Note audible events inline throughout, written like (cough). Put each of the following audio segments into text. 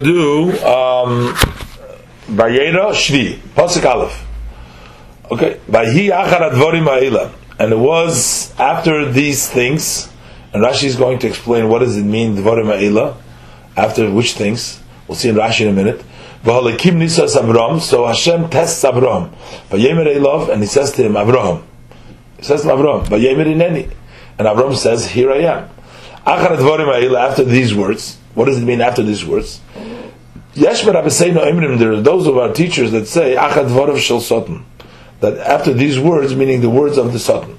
do um Vayera Shvi Pasuk Aleph. Okay, Vayhi Achar Advarim Ha'ila, and it was after these things, and Rashi is going to explain what does it mean Dvarim Ha'ila, after which things. We'll see in Rashi in a minute. V'halekim Nisas Avram, so Hashem tests Avram. Vayemer Elov, and he says to him, Avram. He says to Avram, Vayemer Ineni. And Avram says, Here I am. Achar Advarim Ha'ila, after these words, what does it mean after these words? Yesh there are those of our teachers that say Achad Varav Shel Sotan that after these words, meaning the words of the Sotan.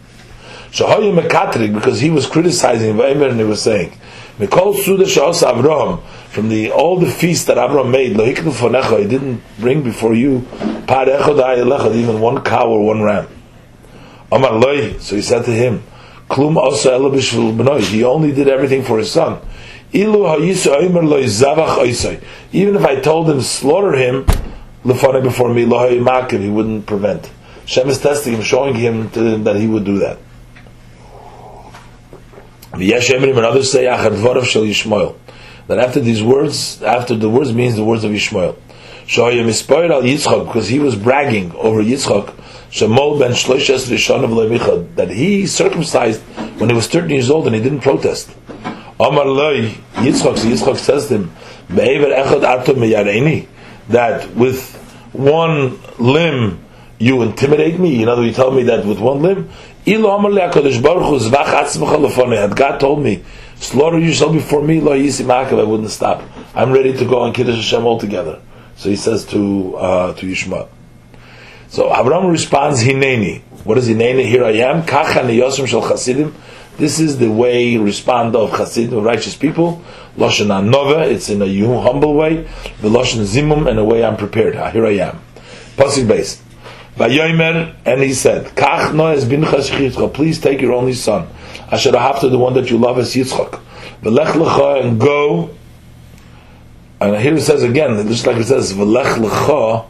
Shahoyim Mekatrik, because he was criticizing Vaimer and he was saying, Mikol Suda Shahos Avraham, from the all the feasts that Avraham made, Lohiknu Fonecha, he didn't bring before you Par Echod even one cow or one ram. Amar Loi, so he said to him, Klum Osa Elabishvil B'noi, he only did everything for his son. Even if I told him slaughter him, before me, he wouldn't prevent. Shem is testing him, showing him him that he would do that. And others say that after these words, after the words means the words of Yishmael. Because he was bragging over Yitzchak, that he circumcised when he was 13 years old and he didn't protest. Amar loy Yitzchak. So says to him, "Me'ever echad ato meyareni." That with one limb you intimidate me. You know, you tell me that with one limb. Ilo Amar le Hakadosh Baruch Hu zvach atzmecha lefonei. Had God told me, slaughter yourself before me, lo yisim I wouldn't stop. I'm ready to go on Kiddush Hashem altogether. So he says to uh, to Yishma. So Abraham responds, Hineni. What is Hineni? Here I am. Kacha niyosim shel chasidim. This is the way respond of Chasidim, righteous people. Lashon Anova, it's in a humble way. The Lashon Zimum, in a way I'm prepared. Ah, here I am. Pasuk Beis. Vayomer, and he said, Kach noes bincha please take your only son. Asher to the one that you love as Yitzchak. V'lech lecha, and go. And here it says again, just like it says, V'lech lecha,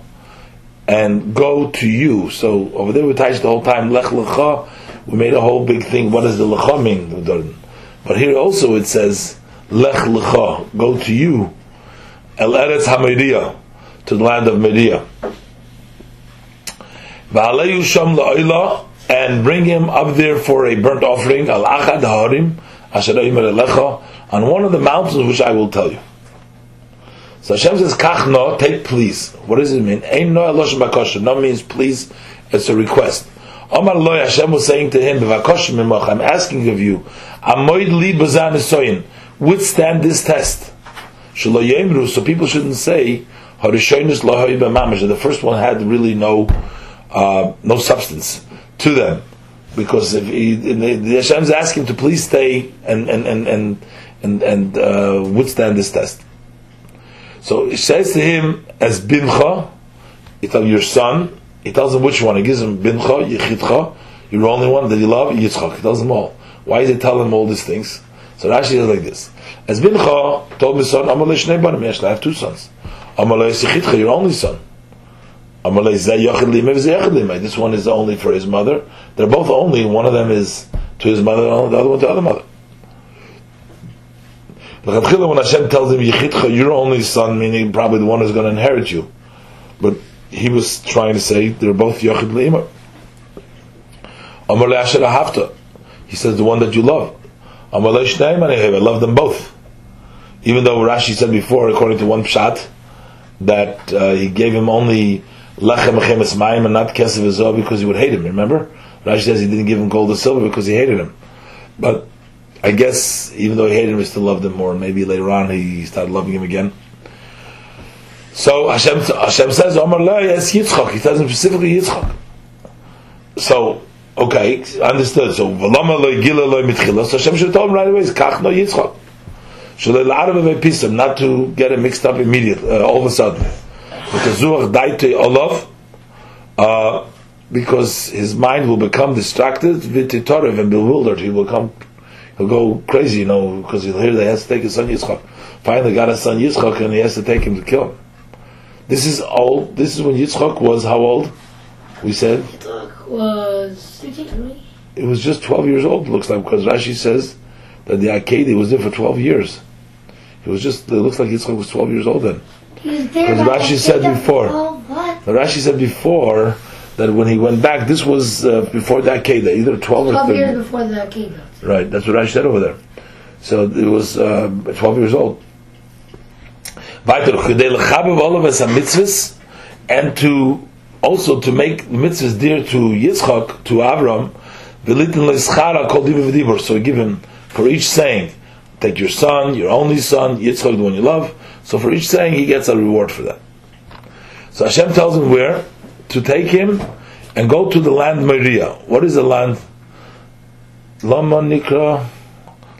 and go to you. So over there we touched the whole time, Lech lecha, we made a whole big thing. What does the lecha mean? But here also it says lech lecha, go to you, el eretz hamidia, to the land of Media. V'aleyu sham la'ila, and bring him up there for a burnt offering, al achad harim, asher lecha, on one of the mountains which I will tell you. So Hashem says, Kach no, take please. What does it mean? Ein no elosh No means please, it's a request. Omar Loy Hashem was saying to him, I'm asking of you, Amoid li bazan withstand this test. So people shouldn't say, the first one had really no uh, no substance to them. Because if he, the Hashem's asking to please stay and and and and and, and uh, withstand this test. So he says to him as bincha, it's your son, he tells him which one. He gives him bincha, yichitcha, your only one that you love, yitzchak. He tells them all. Why is he telling them all these things? So Rashi is like this. As bincha told his son, Amalei shnei banim, I have two sons. Amalei yichitcha, your only son. Amalei zeh yachid limay, zeh yachid. This one is only for his mother. They're both only. One of them is to his mother, and the other one to the other mother. But when Hashem tells him yichitcha, your only son, meaning probably the one who's going to inherit you, but he was trying to say they're both Yochid Le'imah. Amar Le'asher Ahavta. He says the one that you love. Amar Le'shneim I love them both. Even though Rashi said before, according to one pshat, that uh, he gave him only lechem chemes mayim and not kesef v'zoh because he would hate him. Remember, Rashi says he didn't give him gold or silver because he hated him. But I guess even though he hated him, he still loved him more. Maybe later on he started loving him again. So Hashem, Hashem says, Omar La, yes, Yitzchak. He him specifically Yitzchak. So, okay, understood. So, Valama Lo Gila Lo Mitchila. So Hashem should told him right away, Kach No Yitzchak. Not to get it mixed up immediately, uh, all of a sudden. Because Zuach Daite Olav, uh, because his mind will become distracted, vititorev and bewildered. He will come, he'll go crazy, you know, because he'll hear that he has to take his son Yitzchak. Finally got his son Yitzchak and he has to take him to kill him. This is old. This is when Yitzchak was how old? We said. Yitzchak was. It was just twelve years old. Looks like because Rashi says that the Akedah was there for twelve years. It was just, it looks like Yitzchak was 12 years old then. He was there. Because Rashi said before. What? Rashi said before that when he went back, this was uh, before that Keda, either 12 or 12 years before the kingdom. Right, that's what Rashi said over there. So it was uh, 12 years old. Weiter, "Chedei lechabev olav es ha-mitzvahs," and to also to make the mitzvahs dear to Yitzchak, to Avram, v'litin le'schara kol diva v'dibur. So give him for each saying, take your son, your only son, Yitzchak, the one you love. So for each saying, he gets a reward for that. So Hashem tells him where to take him and go to the land Moriah. What is the land? Lama Nikra,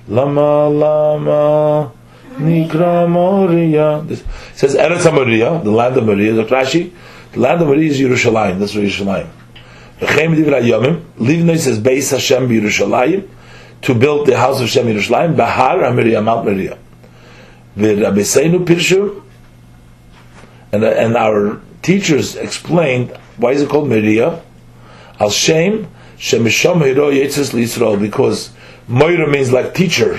Lama Lama Nikra Moria. This says Eretz Moria, the land of Moria. Dr. Rashi, the land of Moria is Yerushalayim. That's where Yerushalayim. V'chein Divrei Yomim. Livnei says Beis Hashem Yerushalayim to build the house of Hashem Yerushalayim. Bahar Moria, Mount Moria. V'Rabbeinu Pirshu, and and our teachers explained why is it called Moria? Al Shem Shemisham Hiro Yitzis Yisrael because Moira means like teacher.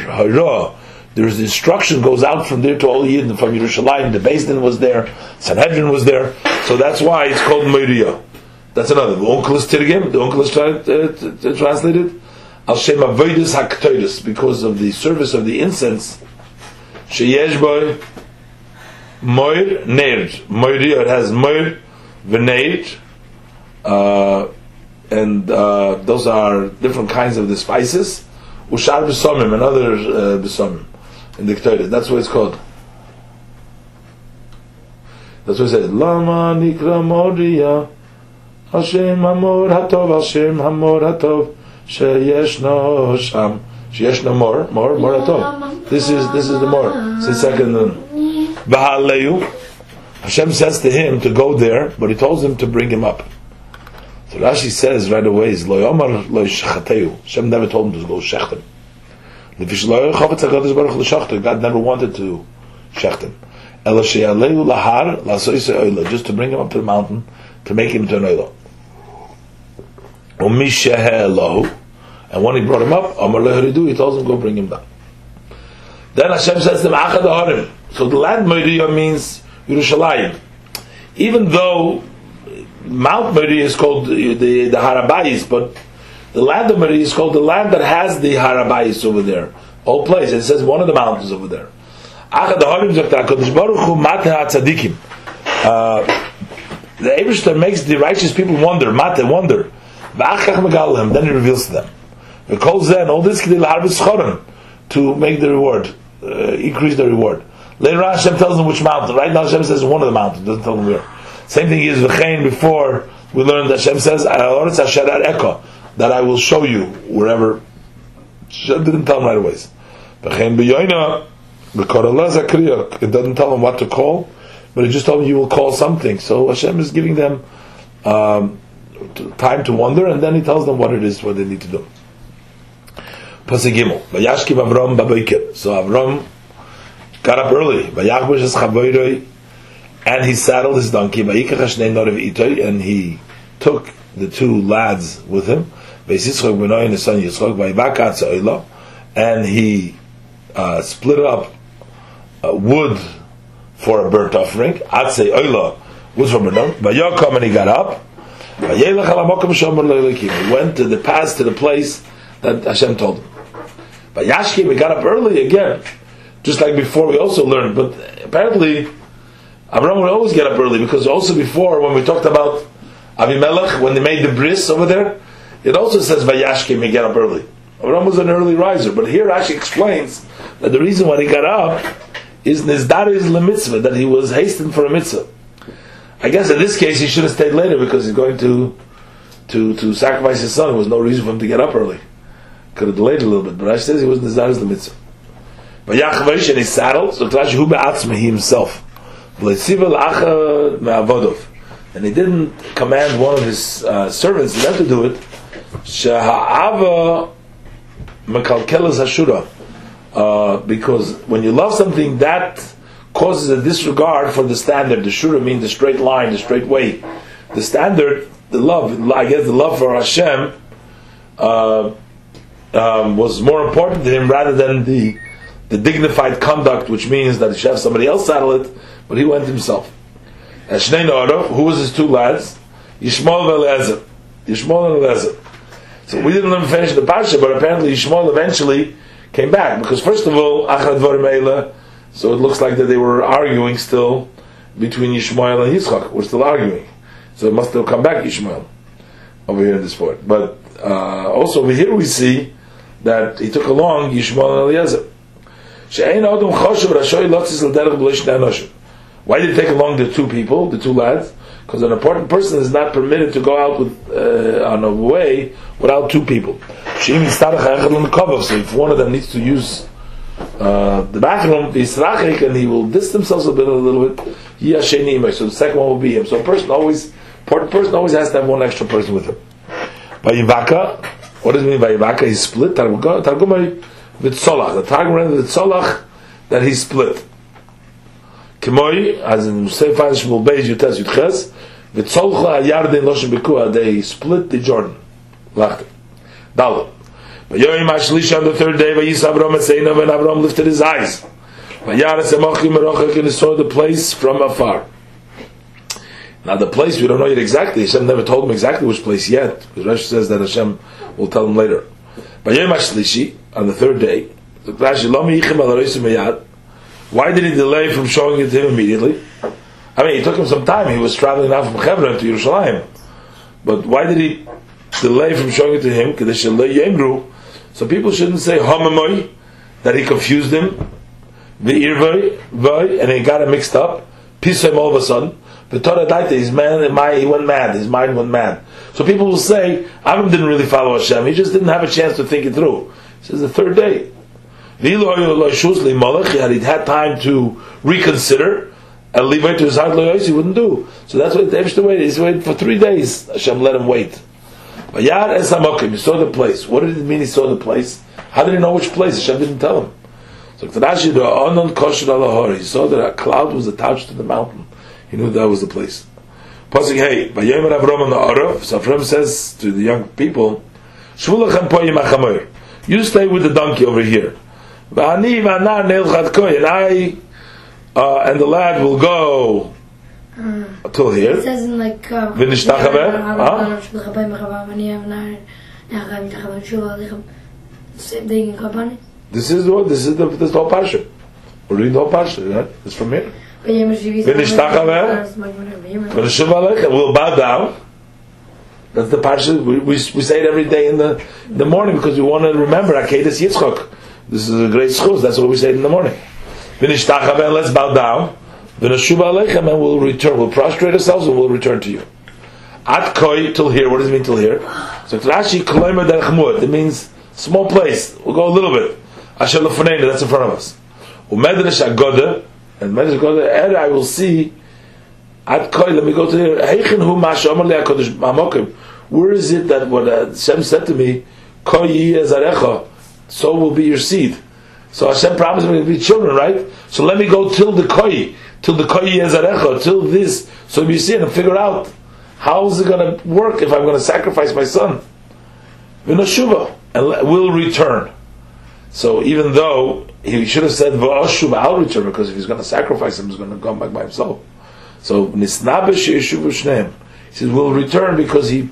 Hira. There's the instruction goes out from there to all Yidden from Yerushalayim. The Din was there, Sanhedrin was there, so that's why it's called Moria. That's another. The uncle is Tirgim. The uncle is tra- uh, translated Al Shem Avodas Haktoides because of the service of the incense. Sheyesh boy Moir Neir. Moiria it has Moir V'Neir. Uh, and uh, those are different kinds of the spices. Ushar b'somim and other uh, b'somim in the. That's what it's called. That's what it says. Lama nikra moria Hashem hamor hatov Hashem hamor hatov sheyeshno sham sheyeshno more more more hatov. This is this is the more. It's the second one. V'haleyu. Hashem says to him to go there, but he tells him to bring him up. So Rashi says right away, is. Hashem never told him to go shecht God never wanted to him. Ela sheyaleu lahar lasoise oila. Just to bring him up to the mountain, to make him to an oila. Umishehe And when he brought him up, Amar leheridu, he tells him, go bring him down. Then Hashem says him, Achad Harim. So the land Moriah means Yerushalayim. Even though Mount Moriah is called the, the, the Harabayis, but the land of Moriah is called the land that has the Harabais over there. All place. It says one of the mountains over there. Uh, the Ebershter makes the righteous people wonder, Mate, wonder. Then he reveals to them. The Zeh, and all this to make the reward, uh, increase the reward. Later on, Hashem tells them which mountain. Right now, Hashem says one of the mountains. Doesn't tell them where. Same thing is v'chein. Before we learned that Hashem says that I will show you wherever. Hashem didn't tell them right away. It doesn't tell him what to call, but it just told him you will call something. So Hashem is giving them um, time to wonder, and then He tells them what it is, what they need to do. So Avram got up early. And he saddled his donkey. And he took the two lads with him. And son Yitzchok. Se'oila, and he uh, split up uh, wood for a burnt offering. Atzei oila, for burnt offering. Vayokom, and he got up. Vayelech al hamokom shomer lo Elokim. He went to the pass to the place that Hashem told him. Vayashki, we got up early again just like before we also learned, but apparently Abraham would always get up early because also before when we talked about Avimelech when they made the bris over there, it also says Vayashkim may get up early. Abraham was an early riser, but here Rashi explains that the reason why he got up is Nizdari's mitzvah that he was hastened for a mitzvah. I guess in this case he should have stayed later because he's going to to to sacrifice his son. There was no reason for him to get up early. Could have delayed a little bit, but Rashi says he was Nizdari's mitzvah. Vayachvash and he saddled, so Rashi hu be'atzma he himself. And he didn't command one of his uh, servants to do it. Sheha'ava mekalkelas hashura. Uh, because when you love something, that causes a disregard for the standard. The shura means the straight line, the straight way. The standard, the love, I guess the love for Hashem uh, um, was more important to him rather than the the dignified conduct, which means that he should have somebody else saddle it, but he went himself. And Shnei Norav, who was his two lads? Yishmael and Eliezer. Yishmael and. So we didn't him finish the parsha, but apparently Yishmael eventually came back because first of all, Achad Dvarim so it looks like that they were arguing still between Yishmael and Yitzchak. We're still arguing, so it must have come back Yishmael over here in this part. But uh, also over here we see that he took along Yishmael and Eliezer. Why did he take along the two people, the two lads? Because an important person is not permitted to go out with uh, on a way without two people. So if one of them needs to use uh, the bathroom, and he will distance himself a bit, a little bit. So the second one will be him. So a person always, person always has to have one extra person with him. Vayivaka, what does it mean Vayivaka? He's split. Targumai v'tzolach. The Targum rendered v'tzolach that he split. Kimoi, as in Sefer Shmuel Beis Yutes Yutches, v'tzolcha hayarden loshem b'kua. They split the Jordan. Lachte. Dalet. Vayoyim Ashlish on the third day, Vayis Avram Eseinav, and Avram lifted his eyes. Vayaras Emachim Merachak, and he saw the place from afar. Now the place we don't know yet exactly. Hashem never told him exactly which place yet, because Rashi says that Hashem will tell him later. Vayoyim Ashlishi on the third day, why did he delay from showing it to him immediately? I mean, it took him some time. He was traveling now from Hebron to Yerushalayim. But why did he delay from showing it to him? So people shouldn't say that he confused him, the Irvay, and he got it mixed up. Pisam all of a sudden. The Torah Daita, his man, he went mad, his mind went mad. So people will say, Avram didn't really follow Hashem, he just didn't have a chance to think it through. He says the third day. Had he had time to reconsider, and leave it to his heart, he wouldn't do. So that's what the waited. He's waited for three days. Hashem let him wait. Vayar es hamokim. He saw the place. What did it mean? He saw the place. How did he know which place? Hashem didn't tell him. So Rashi the anon kosher alahor. He saw that a cloud was attached to the mountain. He knew that was the place. Pasuk hey, Vayomer Avram on the Arav. So Avram says to the young people, Shvulachem poyim. You stay with the donkey over here. V'ani v'anar neilchat koy. And I uh, and the lad will go uh, till here. It says in like uh, V'nishtachaveh? Same thing in Kabani. This is what this is the this whole parsha. We're reading the whole parsha. Right? It's from here. V'nishtachaveh? V'nishuv aleichem. We'll bow down. That's the parsha. We, we, we say it every day in the in the morning because we want to remember Akedas Yitzchok. This is a great school. That's what we say in the morning. Let's bow down. Then Ashuba Aleichem and we'll return, we'll prostrate ourselves and we'll return to you. At koi till here, what does it mean till here? So Rashi Koloimer Derech it means small place, we'll go a little bit. Asher Lefoneinu, that's in front of us. Umedrash Agoda, and Medrash Agoda, Ed I will see, at koi, let me go to here, Heichen hu mash le HaKodesh Mamokim, where is it that what uh, Hashem said to me, koi yi ezarecha, so will be your seed. So Hashem promised me to be children, right? So let me go till the koi, till the koyi ezarecha, till this. So you see and figure out how is it going to work if I'm going to sacrifice my son. V'nashuva, and will return. So even though he should have said v'ashuva, I'll return because if he's going to sacrifice him, he's going to come back by himself. So nisnabesh yeshuv shneim. He says we'll return because he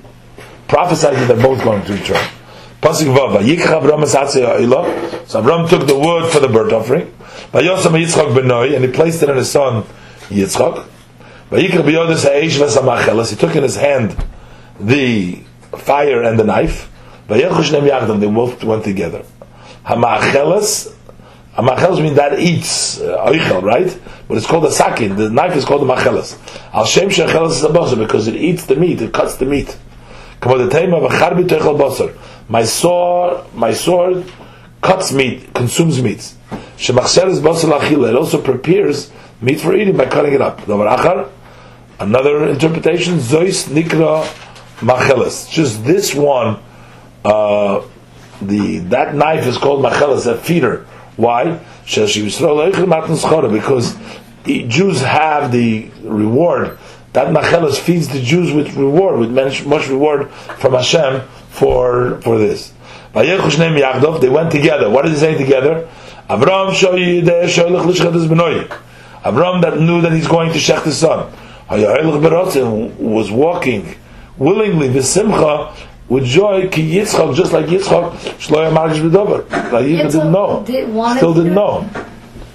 prophesied that they're both going to return. Pasuk So Avram took the wood for the burnt offering. Vayosam Yitzchak benoi, and he placed it in his son Yitzchak. Vayikach biyodis ha'esh he took in his hand the fire and the knife. Vayechush nem yachdav, they both went together. Ha'machelas, Ha'machelas means that eats, uh, oichel, right? But it's called a sakin, the knife is called a machelas. Al shem shechelas is a basar, because it eats the meat, it cuts the meat. Kamo the tema v'charbi toichel basar. My sword, my sword cuts meat, consumes meat. Shemachsher basal achila. It also prepares meat for eating by cutting it up. Another interpretation: Zois nikra macheles. Just this one. Uh, the that knife is called macheles, a feeder. Why? Because Jews have the reward. That macheles feeds the Jews with reward, with much reward from Hashem for for this. They went together. What did he say together? Avram shoy yideh shoylech lishchet his benoi. Avram that knew that he's going to shech his son. Was walking willingly with simcha with joy ki Yitzchak just like Yitzchak shloya margish b'dover. Like didn't know. Still didn't know.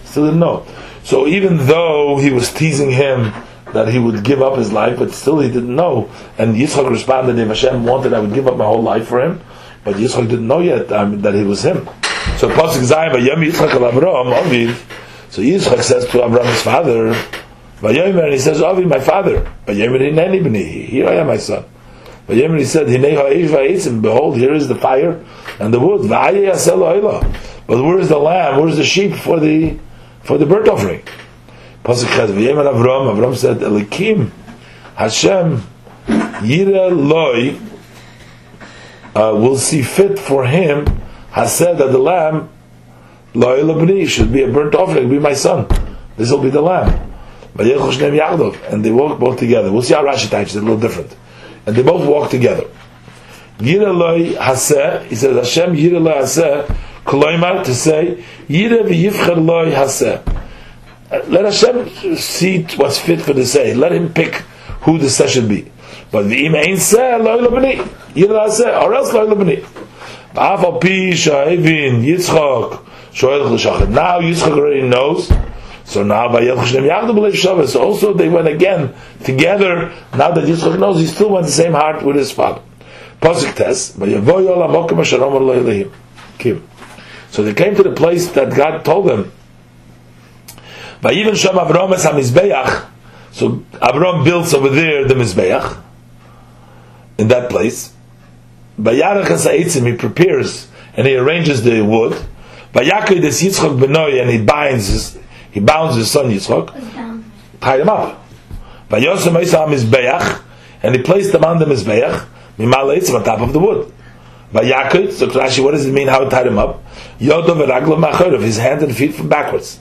Still didn't know. So even though he was teasing him that he would give up his life, but still he didn't know. And Yitzchak responded, if Hashem wanted, I would give up my whole life for him. But Yitzchak didn't know yet um, that it was him. So Pasuk Zayin, Vayem Yitzchak al Avram, Aviv. So Yitzchak says to Avram, his father, Vayomer, and he says, Avi, my father. Vayomer, Hineni b'ni, here I am, my son. Vayomer, he said, Hinei ha'esh va'etzim, behold, here is the fire and the wood. Va'ayeh yasel ha'ila. But where is the lamb? Where is the sheep for the for the burnt offering? Pasuk Chet, Vayomer Avram, Avram said, Elikim, Hashem, Yira loy, uh, will see fit for him, has said that the lamb, loy lebni, should be a burnt offering, be my son. This will be the lamb. Vayelchu shneim yachdov, and they walk both together. We'll see how Rashi teaches it a little different. And they both walk together. Yira loy haseh, he says, Hashem yira loy haseh, koloimar, to say, yira v'yivcher loy haseh. Uh, Let Hashem see what's fit for the say. Let him pick who the say should be. But v'im ein seh, loy lebni. Yira haseh, or else loy lebni. V'af al pi sha'evin Yitzchak shoel l'shachet. Now Yitzchak already knows. So now by Yelchushem Yachdu b'leiv Shabbos. So also they went again together. Now that Yitzchak knows, he still went the same heart with his father. Pasuk Tes. But Yavoy Olam Mokem Asher. Kim. So they came to the place that God told them. Vayiven Sham Avram Es HaMizbeach. So Avram builds over there the Mizbeach. In that place. Vayarach Es HaEtzim. He prepares and he arranges the wood. Vayakoi Des Yitzchak Benoi. And he binds his, he bounds his son down. tied him up. Vayosem Isa Mizbeach, and he placed them on the Mizbeach, Mimal Eitzim, on top of the wood. Vayakit, so Rashi, what does it mean how he tied him up? Yodov v'raglam macharav, his hand and feet from backwards.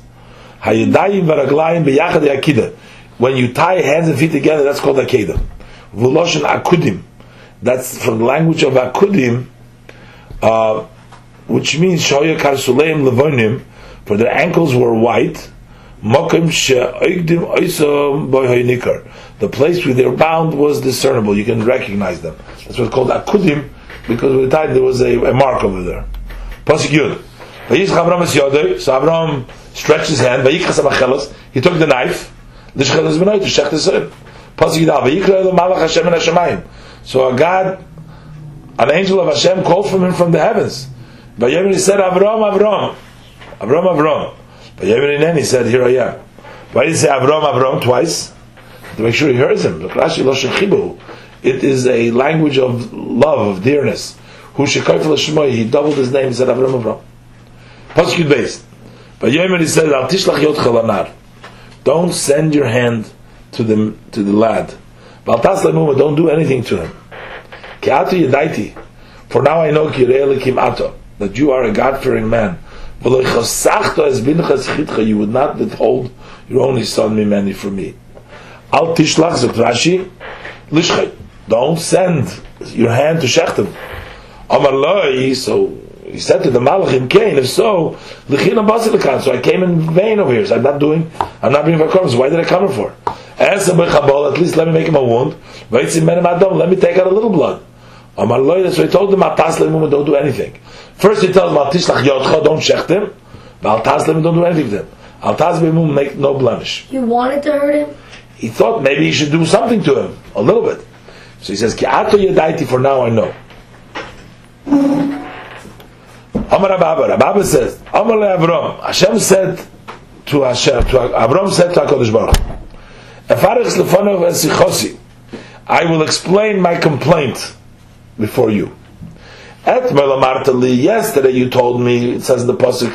Yakida. When you tie hands and feet together, that's called akida. V'loshen akudim. That's from the language of akudim, uh, which means shoya karsuleim levonim, for their ankles were white, Mokim she'oigdim oisom boyhoinikar. The place where they were bound was discernible. You can recognize them. That's what's called akudim, because with the time there was a, a mark over there. Pasuk Yud. So Avram stretched his hand. He took the knife. Pasuk Yud. So a God, an angel of Hashem, called from him from the heavens. But he said, Avram, Avram, Avram, Avram. Vayemer Inen, he said, Here I am. Why did he say Avram, Avram twice? To make sure he hears him. It is a language of love, of dearness. Who he doubled his name, he said Avram, Avram. Pasuk Beis. Vayemer he said. Don't send your hand to the to the lad. Don't do anything to him. For now I know that you are a man. Es binchas chitcha, you would not withhold your only son mimeni from me. Don't send your hand to loi, so he said to the Malachim, Cain, if so, so I came in vain over here, so I'm not doing, I'm not bringing vakorms, why did I come here for? As a bechabol, at least let me make him a wound, vaitzim menem adam, let me take out a little blood. Amar loi, so he told them, atas lemuma, don't do anything. First he tells them, al tishlach yotcha, don't shecht him, but al tas lemuma, don't do anything to him. Al tas make no blemish. You wanted to hurt him? He thought maybe he should do something to him, a little bit. So he says, Ki ato yedaiti, for now I know. Amar Abba, Abba says, Amar le Avram, Hashem said to Hashem, to Avram said to HaKadosh Baruch, I will explain my complaint before you. Yesterday you told me, it says in the Pasuk,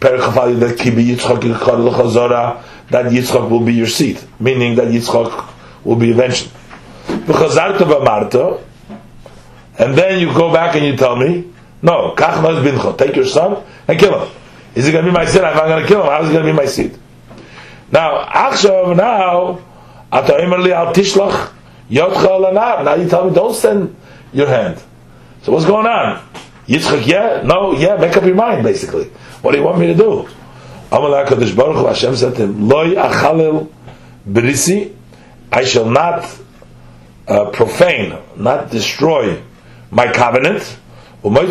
that Kibi Yitzchak that Yitzchak will be your seed, meaning that Yitzchak will be eventually. And then you go back and you tell me, no, take your son and kill him. Is he going to be my seed? I'm going to kill him, how is he going to be my seed? Now, achshav, now, ata imer li al tishlach, yotcha lanar. Now you tell me, don't send your hand. So what's going on? Yitzchak, yeah, no, yeah, make up your mind, basically. What do you want me to do? Amalek Kadosh Baruch Hu, Hashem said to him, Loi achalil brisi, I shall not uh, profane, not destroy my covenant. What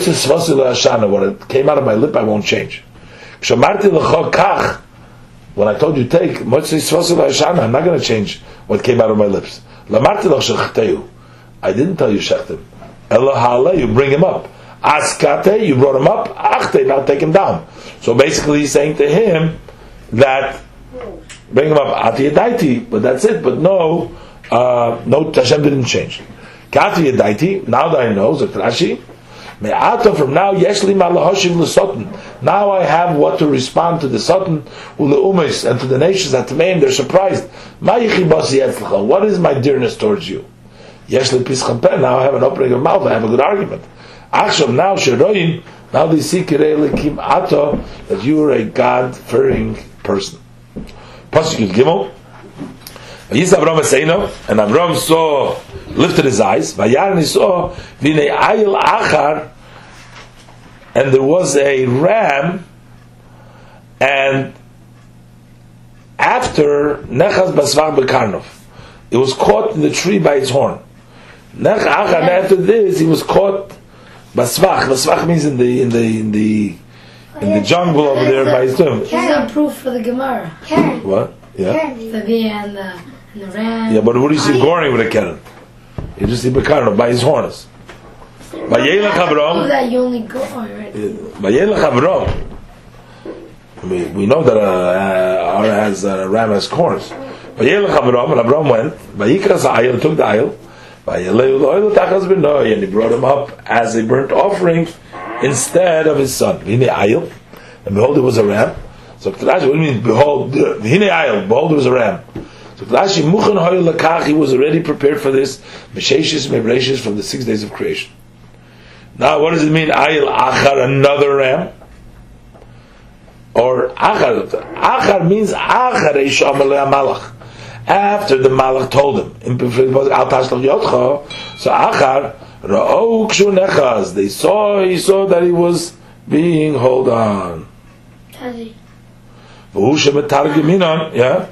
came out of my lip, I won't change. Kshamarti when I told you take, I'm not going to change what came out of my lips. I didn't tell you shechtem. Ela you bring him up. Askate, you brought him up. Achte, now take him down. So basically, he's saying to him that bring him up ati yadaiti, but that's it. But no, uh, no, Hashem didn't change. Now that I know, Zatrashi. Me'ata from now, yeshli malahoshiv l'sotin. Now I have what to respond to the sotin u'leumis and to the nations that to they're surprised. What is my dearness towards you? Yeshli pischam Now I have an opening of mouth. I have a good argument. Achshav now sheroim. Now they see kirei ato that you are a God fearing person. Pasuk Gimel. Yis Avram Seino, and Avram saw, lifted his eyes, Vayar he saw, Vine Ayil Achar, and there was a ram, and after Nechaz Basvach Bekarnov, it was caught in the tree by its horn. Nech Achar, after this, he was caught Basvach. Basvach means in the in the in the in the jungle over there by his tomb. This is a proof for the Gemara. (laughs) What? Yeah. The bee and the, and the ram. Yeah, but what do you see goring with a keren? You just see Bekarno by his horns. Vayelech Oh, Avram. that you only go already. Vayelech Avram. We, we know that uh, uh, Ara has uh, ram has corns. Vayelech Avram, and Avram went. Vayikras Ayil took the Ayil. Loyel Tachas Benoy, and he brought him up as a burnt offering instead of his son. Vine Ayil, and behold, it was a ram. So Rashi, what do you mean? Behold, Vine Ayil, behold, it was a ram. So Rashi, Muchan Hoyel Lakach, he was already prepared for this. Mesheshis Mebreshis from the six days of creation. Now, what does it mean? Ayil Achar, another ram. Or Achar, Achar means Achar Eisham Malach. After the Malach told him, in Al Tashlach Yotcha, so Achar, Ra'o Kshu Nechaz, they saw, he saw that he was being hold on. Tazi. V'hu shemetargiminon, yeah?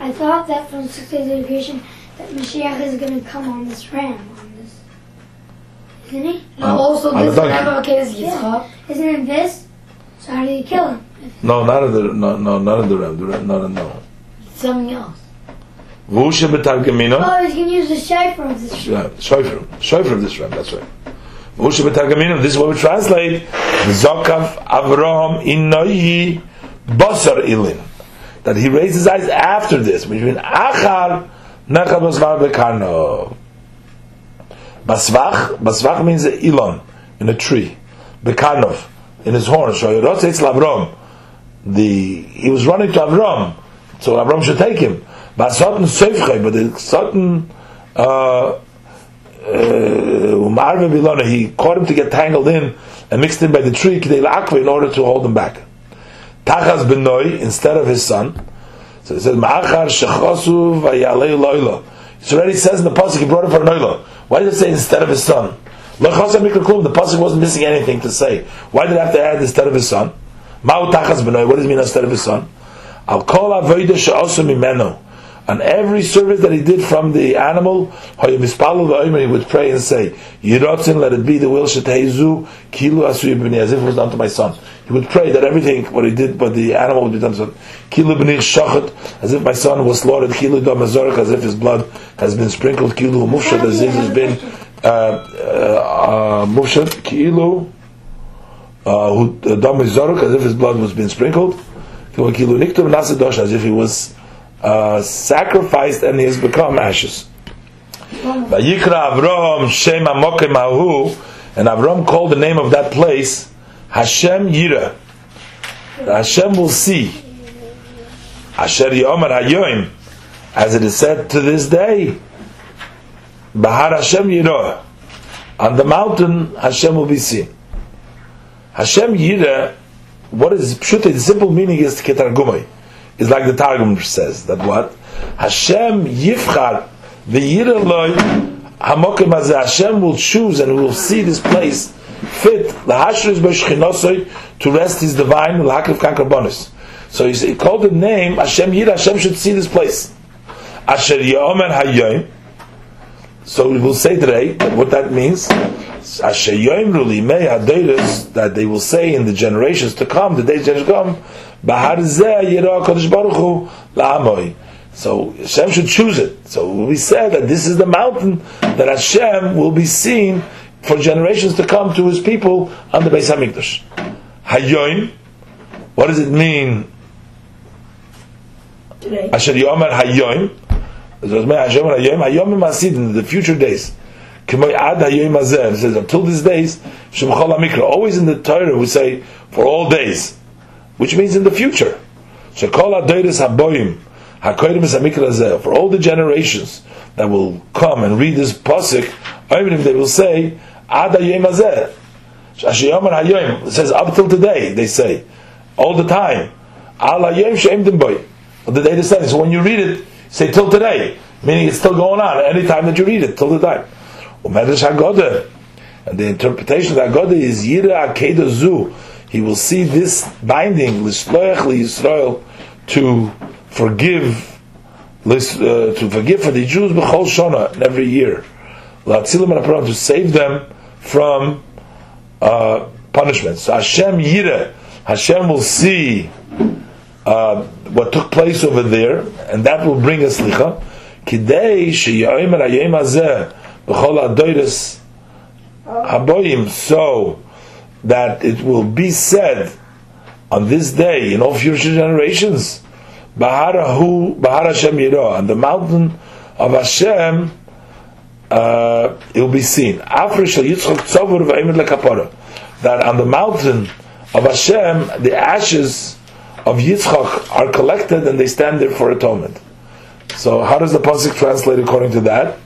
I thought that from six days of creation that Mashiach is going to come on this ram, on uh, this, isn't he? No, also on the this donkey. okay is Yitzchak. Isn't it this? So how did you kill him? No, not of the, no, no, not of the ram, the ram, no, no, no. Something else. V'hu shemetargiminon, Oh, he's going to use the shofar of this. Yeah, Shofar, Shofar of this ram, that's right. Moshe b'targaminim, this is what we translate. Zokav Avraham inoyi basar ilin. That he raised his eyes after this, which means achar necha basvar bekarno. Basvach, basvach means a ilon, in a tree. Bekarnov, in his horn. Shoyorot it's Avram. The, he was running to Avram, so Avram should take him. But certain seifchei, but the certain, uh, Umarve Bilona, he caught him to get tangled in and mixed in by the tree in order to hold him back. Tachas Benoi instead of his son. So he says Ma'achar Shechosu Vayalei Loila. It already says in the pasuk he brought him for an. Why did it say instead of his son? The pasuk wasn't missing anything to say. Why did it have to add instead of his son? What does it mean instead of his son? Al Kol Avodah She'osu Mimeno on every service that he did from the animal, he would pray and say, Yiratzin, let it be the will Sheteizu, Kilu B'ni, as if it was done to my son. He would pray that everything, what he did, but the animal would be done son. Kilu B'ni Shachat, as if my son was slaughtered, Kilu Damazorek, as if his blood has been sprinkled, Kilu Mufshat, as if he's been, uh, uh, Kilu, uh, Damazorek, as if his blood was being sprinkled, Kilu Niktum Nasadosh, as if he was uh, sacrificed and he has become ashes. Vayikra Avram Shem Amokim Ahu, and Avram called the name of that place Hashem Yira. Hashem will see. Asher Yomer Hayoim, as it is said to this day, Bahar Hashem Yira. On the mountain, Hashem will be seen. Hashem Yira, what is Pshuta, the simple meaning is Ketargumai is like the Targum says that what Hashem yifchar the Yireloi Hamokim Hazeh Hashem will choose and will see this place fit lahashris b'shchinosoi to rest his divine lakiv kankarbonis. So he, called the name Hashem Yira. Hashem should see this place. Asher Yomer Hayyim. So we will say today what that means. Asher Yomru Limei Hadoiris that they will say in the generations to come, the days to come, Bahar Zeh Yira Kodesh Baruch Hu La'amoi. So Hashem should choose it. So we said that this is the mountain that Hashem will be seen for generations to come to His people on the Beis Hamikdash. Hayoim. What does it mean? Today. Asher Yomer Hayoim. Hayoim. Masid in the future days. K'moy Ad Hayoim Hazeh. It says until these days. Always in the Torah we say for all days, which means in the future. Shekol Adoiris Haboyim. Hakoyim is Hamikra For all the generations that will come and read this pasuk, even if they will say Says up till today. They say all the time. Al the day descending. So when you read it, say till today, meaning it's still going on any time that you read it, till the time. And the interpretation of Haggadah is Yira Akeda Zu. He will see this binding, L'shloech Yisrael, to forgive, uh, to forgive for the Jews b'chol shona every year, L'atzilim to save them from uh, punishment. So Hashem Yira, Hashem will see uh, what took place over there, and that will bring us licha. Kidei sheyomer hayom hazeh b'chol adoyres haboyim, so that it will be said on this day in all future generations, Baharahu Bahar Hashem Yirah, on the mountain of Hashem, uh, it will be seen. That on the mountain of Hashem, the ashes of Yitzchak are collected and they stand there for atonement. So how does the pasuk translate according to that?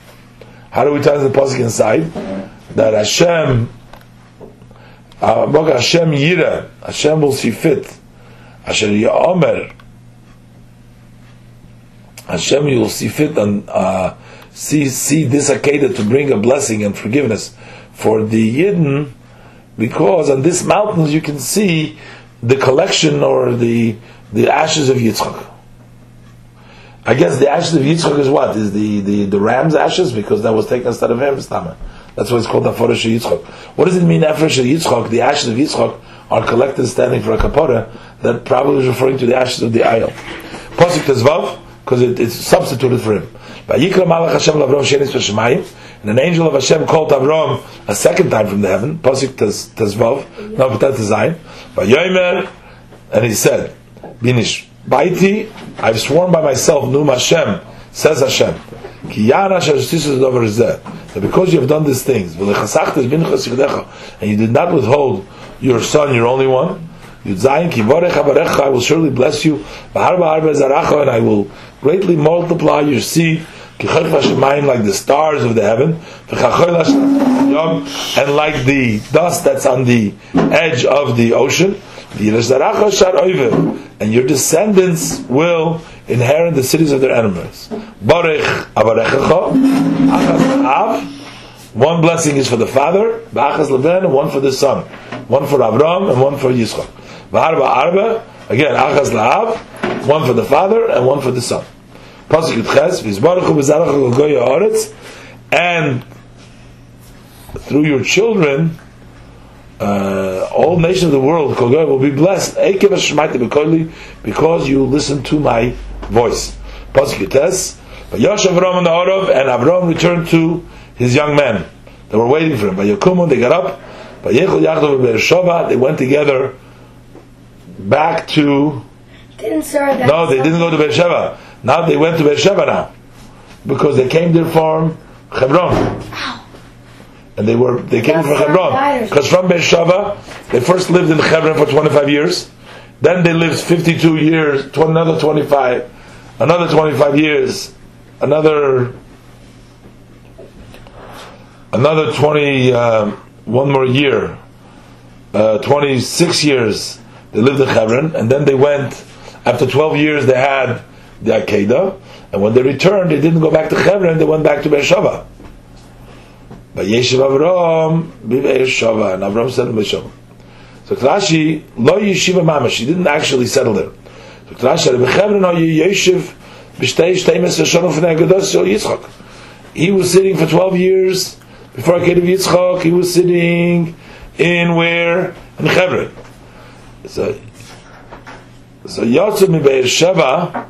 How do we translate the pasuk inside? That Hashem, uh, Hashem Yira, Hashem will see fit. Asher Ya'omer, Hashem you will see fit and uh, see see this Akedah to bring a blessing and forgiveness for the Yidden, because on this mountain you can see the collection or the the ashes of Yitzchak. I guess the ashes of Yitzchak is what? Is the, the, the ram's ashes? Because that was taken instead of him. That's why it's called the Afresh Yitzchak. What does it mean, Afresh Yitzchak? The ashes of Yitzchak are collected standing for a kapara that probably is referring to the ashes of the ayah. Pasuk Tezvav, because it, it's substituted for him. Vayikra Malach Hashem Lavrom Shenis and an angel of Hashem called Avram a second time from the heaven. Pasuk Tezvav, no, but that's Zayin. And he said, Binish Baiti, I've sworn by myself, Num Hashem, says Hashem, Ki Yana Shashtisus over that because you have done these things, and you did not withhold your son, your only one, I will surely bless you, and I will greatly multiply your seed, like the stars of the heaven, and like the dust that's on the edge of the ocean, and your descendants will inherit the cities of their enemies. One blessing is for the father, one for the son. One for Avram and one for Yitzchak. Again, one for the father and one for the son. And through your children, uh, all nations of the world will be blessed because you listen to my voice. And Avram returned to his young men. They were waiting for him. They got up. They went together back to. Didn't that. No, they didn't go to Beersheba. Now they went to Beersheba now. Because they came there from Hebron. And they were they came from Hebron. because from Beersheba they first lived in Hebron for 25 years, then they lived 52 years, another 25, another 25 years, another another 20 uh, one more year, uh, 26 years they lived in Hebron, and then they went after 12 years they had the Akedah, and when they returned they didn't go back to Hebron, they went back to Beersheba. Vayeshev Avram b'Be'er Shava, and Avram settled in Be'er Shava. So Rashi, lo yeshiva mamash, he didn't actually settle there. So Rashi, o yeshiv b'shtei shtei mesra shana f'nei Yol. He was sitting for 12 years before Akedah Yitzchak, he was sitting in where? In Hebron. So, so Yotzu mi Be'er Sheva,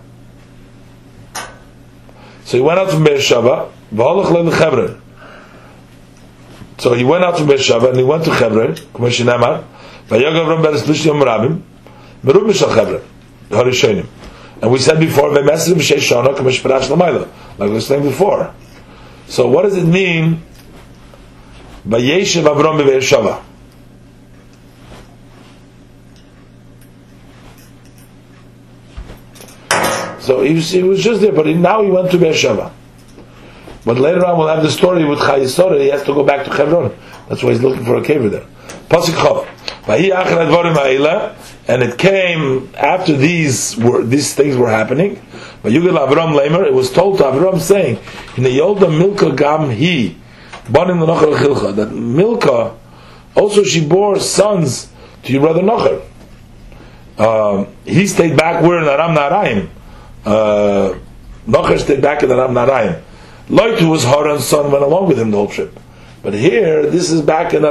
so he went out from Be'er Sheva, v'holach le Hebron. So he went out from Be'er Sheva and he went to Hebron, כמו שנאמר, ויגע אברהם בארץ פלישתים רבים, מרוב משל Hebron, הראשונים. And we said before, v'mesrim shesh shana, כמו שפרש למילה, like we saying before. So what does it mean, Vayeshev Avram be'Be'er Sheva? So he was, he was just there, but he, now he went to Beersheba. But later on, we'll have the story with Chayisora. He has to go back to Hebron. That's why he's looking for a cave there. Pasuk and it came after these were these things were happening. Vayugel Avram Lamer. It was told to Avram saying, "In the Yolda Milka Gam He, Banim L'Nocher Chilcha." That Milka also she bore sons to your brother Nocher. Um, he stayed back where in Aram Naraim. Uh, Nocher stayed back in Aram Naraim. Lot, who was Haran's son, went along with him the whole trip. But here, this is back in.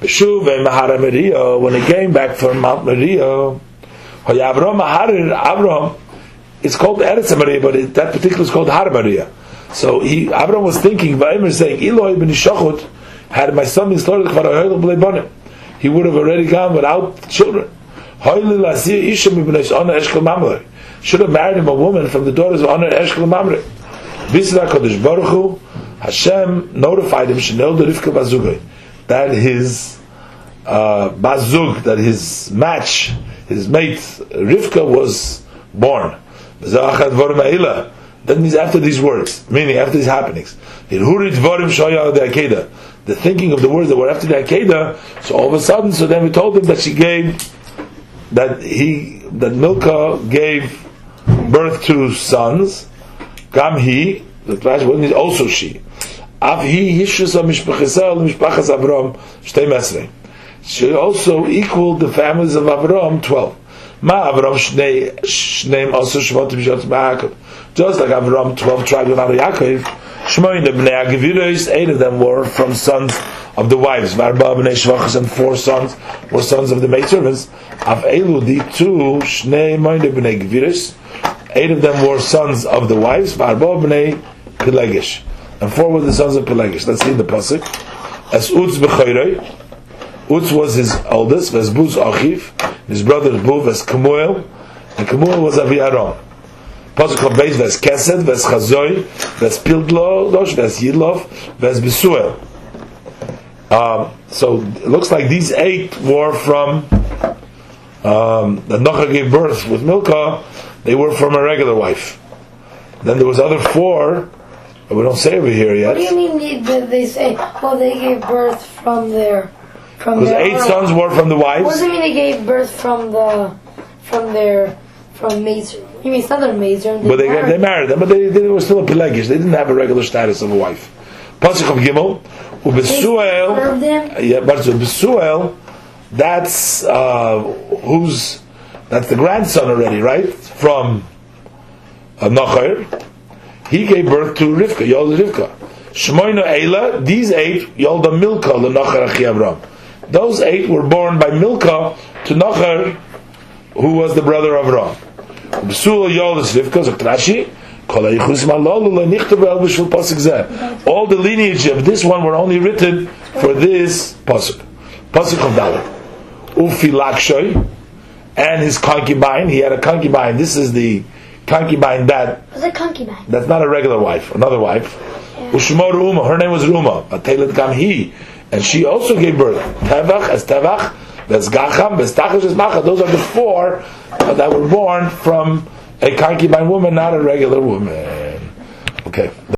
Beshuv Mahara Moriah, when he came back from Mount Moriah, Avram it's called Eretz Moriah, but it, that particular is called Har Moriah. So he, Avram was thinking, Vaimir saying, Eloi ben Shachut, had my son been slaughtered, he would have already gone without children. Should have married him a woman from the daughters of Honor Eshkel Mamre. Bisra Kodesh Baruch Hu, Hashem notified him, Shenel Rivka Bazugay, that his uh, Bazug, that his match, his mate Rivka was born. That means after these words, meaning after these happenings. The thinking of the words that were after the Akedah, so all of a sudden, so then we told him that she gave, that he, that Milka gave birth to sons, Gam he, the Rashi means also she. Av he hishus mishpachasel mishpachas Avram shtei mesrei. She also equaled the families of Avram twelve. Ma Avram shnei shneim also shvotim shot Yaakov. Just like Avram twelve tribes of Yaakov, Shmoin the bnei Ageviros, eight of them were from sons of the wives. Varba bnei Shvachas and four sons were sons of the maidservants. Av Elu the two shnei moin the bnei Geviros. Eight of them were sons of the wives. Varba bnei Pelegish. And four were the sons of Pelegish. Let's see the pasuk. As Utz b'choyrei. Utz was his eldest. Ves Buz Achiv. His brother Buz Ves Kemuel. And Kemuel was Avi Aaron. Pasuk of Beis Ves Kesed. Ves Chazoi. Ves Pildlosh. Ves Yidlov. Besuel. Um, so it looks like these eight were from um, that Nocha gave birth with Milka. They were from a regular wife. Then there was other four that we don't say over here yet. What do you mean they, they, say, oh, they gave birth from their, from Because eight sons were from the What wives. does it mean they gave birth from the, from their, from Mazer? You mean southern Mazer? But they, they married them, but they, they were still a Pelegish. They didn't have a regular status of a wife. Pasuk of Gimel, Ubesuel. Yeah, but so Besuel, that's uh, who's that's the grandson already, right? From uh, Nachar. He gave birth to Rivka, Yolda Rivka. Shmoina Eila, these eight, Yolda Milka, the Nachar Achi Avram. Those eight were born by Milka to Nachar, who was the brother of Avram. Besuel Yolda Rivka, so Rashi, Kol hayichusim halalu lo nichtavu el b'shul pasuk zeh. All the lineage of this one were only written for this pasuk. Pasuk of Dalet. Ufi Lakshoy, and his concubine. He had a concubine. This is the concubine that Was a concubine. that's not a regular wife, another wife. Ushmo Ruma, her name was Ruma, Atelet Gamhi, and she also gave birth. Tevach as Tevach, that's Gacham, Bestachas as Macha. Those are the four that were born from a concubine woman, not a regular woman. Okay.